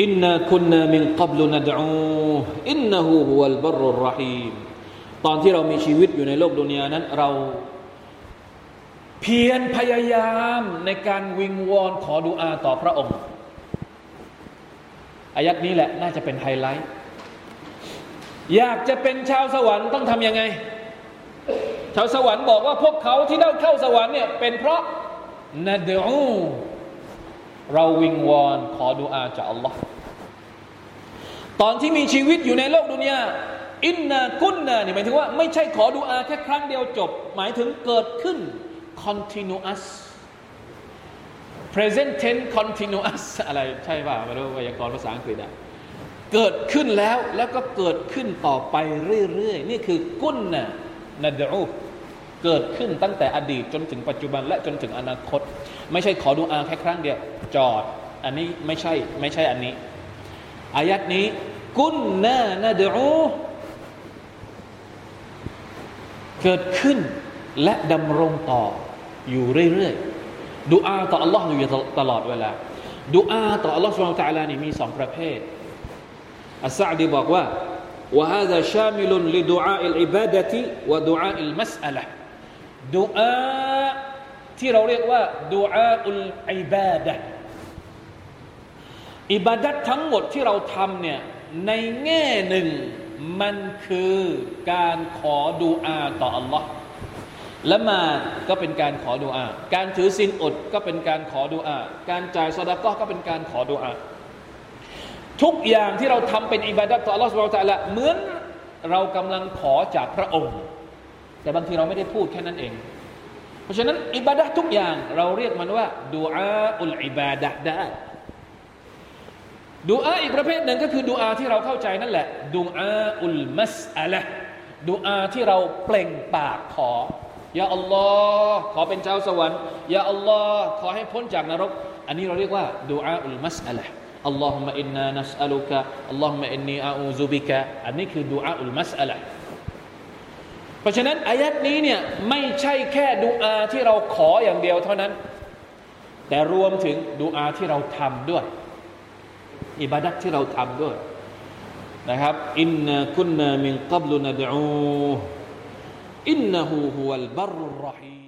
อินนาคุนนามินกับลุนัดอูอินนะฮูฮุวัลบรุรรหีมตอนที่เรามีชีวิตอยู่ในโลกดุนยานั้น เรา เพียรพยายามในการวิงวอนขอดุอาต่อพระองค์อายัดนี้แหละน่าจะเป็นไฮไลท์ อยากจะเป็นชาวสวรรค์ต้องทำยังไง ชาวสวรรค์บอกว่าพวกเขาที่ได้เข้าสวรรค์เนี่ยเป็นเพราะนาดู เราวิงวอนขอดุอาจากอัลลอฮ์ตอนที่มีชีวิตอยู่ในโลกดุนยาอินนากุนนานี่ยหมายถึงว่าไม่ใช่ขอดุอาแค่ครั้งเดียวจบ หมายถึงเกิดขึ้น continuous present tense continuous อะไรใช่ป่ะไม่รู้ไวยากรณ์ภาษาอังกฤษอะเกิดขึ้นแล้วแล้วก็เกิดขึ้นต่อไปเรื่อยๆ นี่คือกุนนะนาดู เกิดขึ้นตั้งแต่อดีตจนถึงปัจจุบันและจนถึงอนาคต ไม่ใช่ขอดูอาแค่ครั้งเดียว จอด อันนี้ไม่ใช่ไม่ใช่อันนี้ อายัดนี้ กุนนานาดูเกิดขึ้นและดำรงต่ออยู่เรื่อยๆดูอาต่อ Allah อยู่ตลอดเวลาดูอาต่อ Allah สุลต่านนี่มีสองประเภทอัสซาดีบอกว่า وهذا شامل لدعاء العبادة ودعاء المسألة ดูอาที่เราเรียกว่าดูอาอุลอิบาดะอิบาดัตทั้งหมดที่เราทำเนี่ยในแง่หนึ่งมันคือการขอดูอาต่อ Allah ละมาก็เป็นการขอดุอา การถือศีลอดก็เป็นการขอดุอา การจ่ายสดาก็ก็เป็นการขอดุอา ทุกอย่างที่เราทำเป็นอิบาดัตต่อ Allah สุบไบร์ตะละเหมือนเรากำลังขอจากพระองค์ แต่บางทีเราไม่ได้พูดแค่นั้นเอง เพราะฉะนั้นอิบาดะทุกอย่างเราเรียกมันว่าดูอาอุลอิบาดะได้ดูอาอีกประเภทหนึ่งก็คือดูอาที่เราเข้าใจนั่นแหละดูอาอุลมัสอะละดูอาที่เราเปล่งปากขอยาอัลลอฮ์ขอเป็นชาวสวรรค์ยาอัลลอฮ์ขอให้พ้นจากนรก อันนี้เราเรียกว่าดูอาอุลมัสอะละอัลลอฮุมะอินนานัสอัลุกะอัลลอฮุมะอินนีอาอูซุบิกะอันนี้คือดูอาอุลมัสอะละ เพราะฉะนั้นอายัดนี้เนี่ยไม่ใช่แค่ดูอาที่เราขออย่างเดียวเท่านั้น แต่รวมถึงดูอาที่เราทำด้วย อิบาดัตที่เราทำด้วยนะครับอินนาคุนนามินกับลุนดอูอินนะฮูฮุวัลบรรุรรหี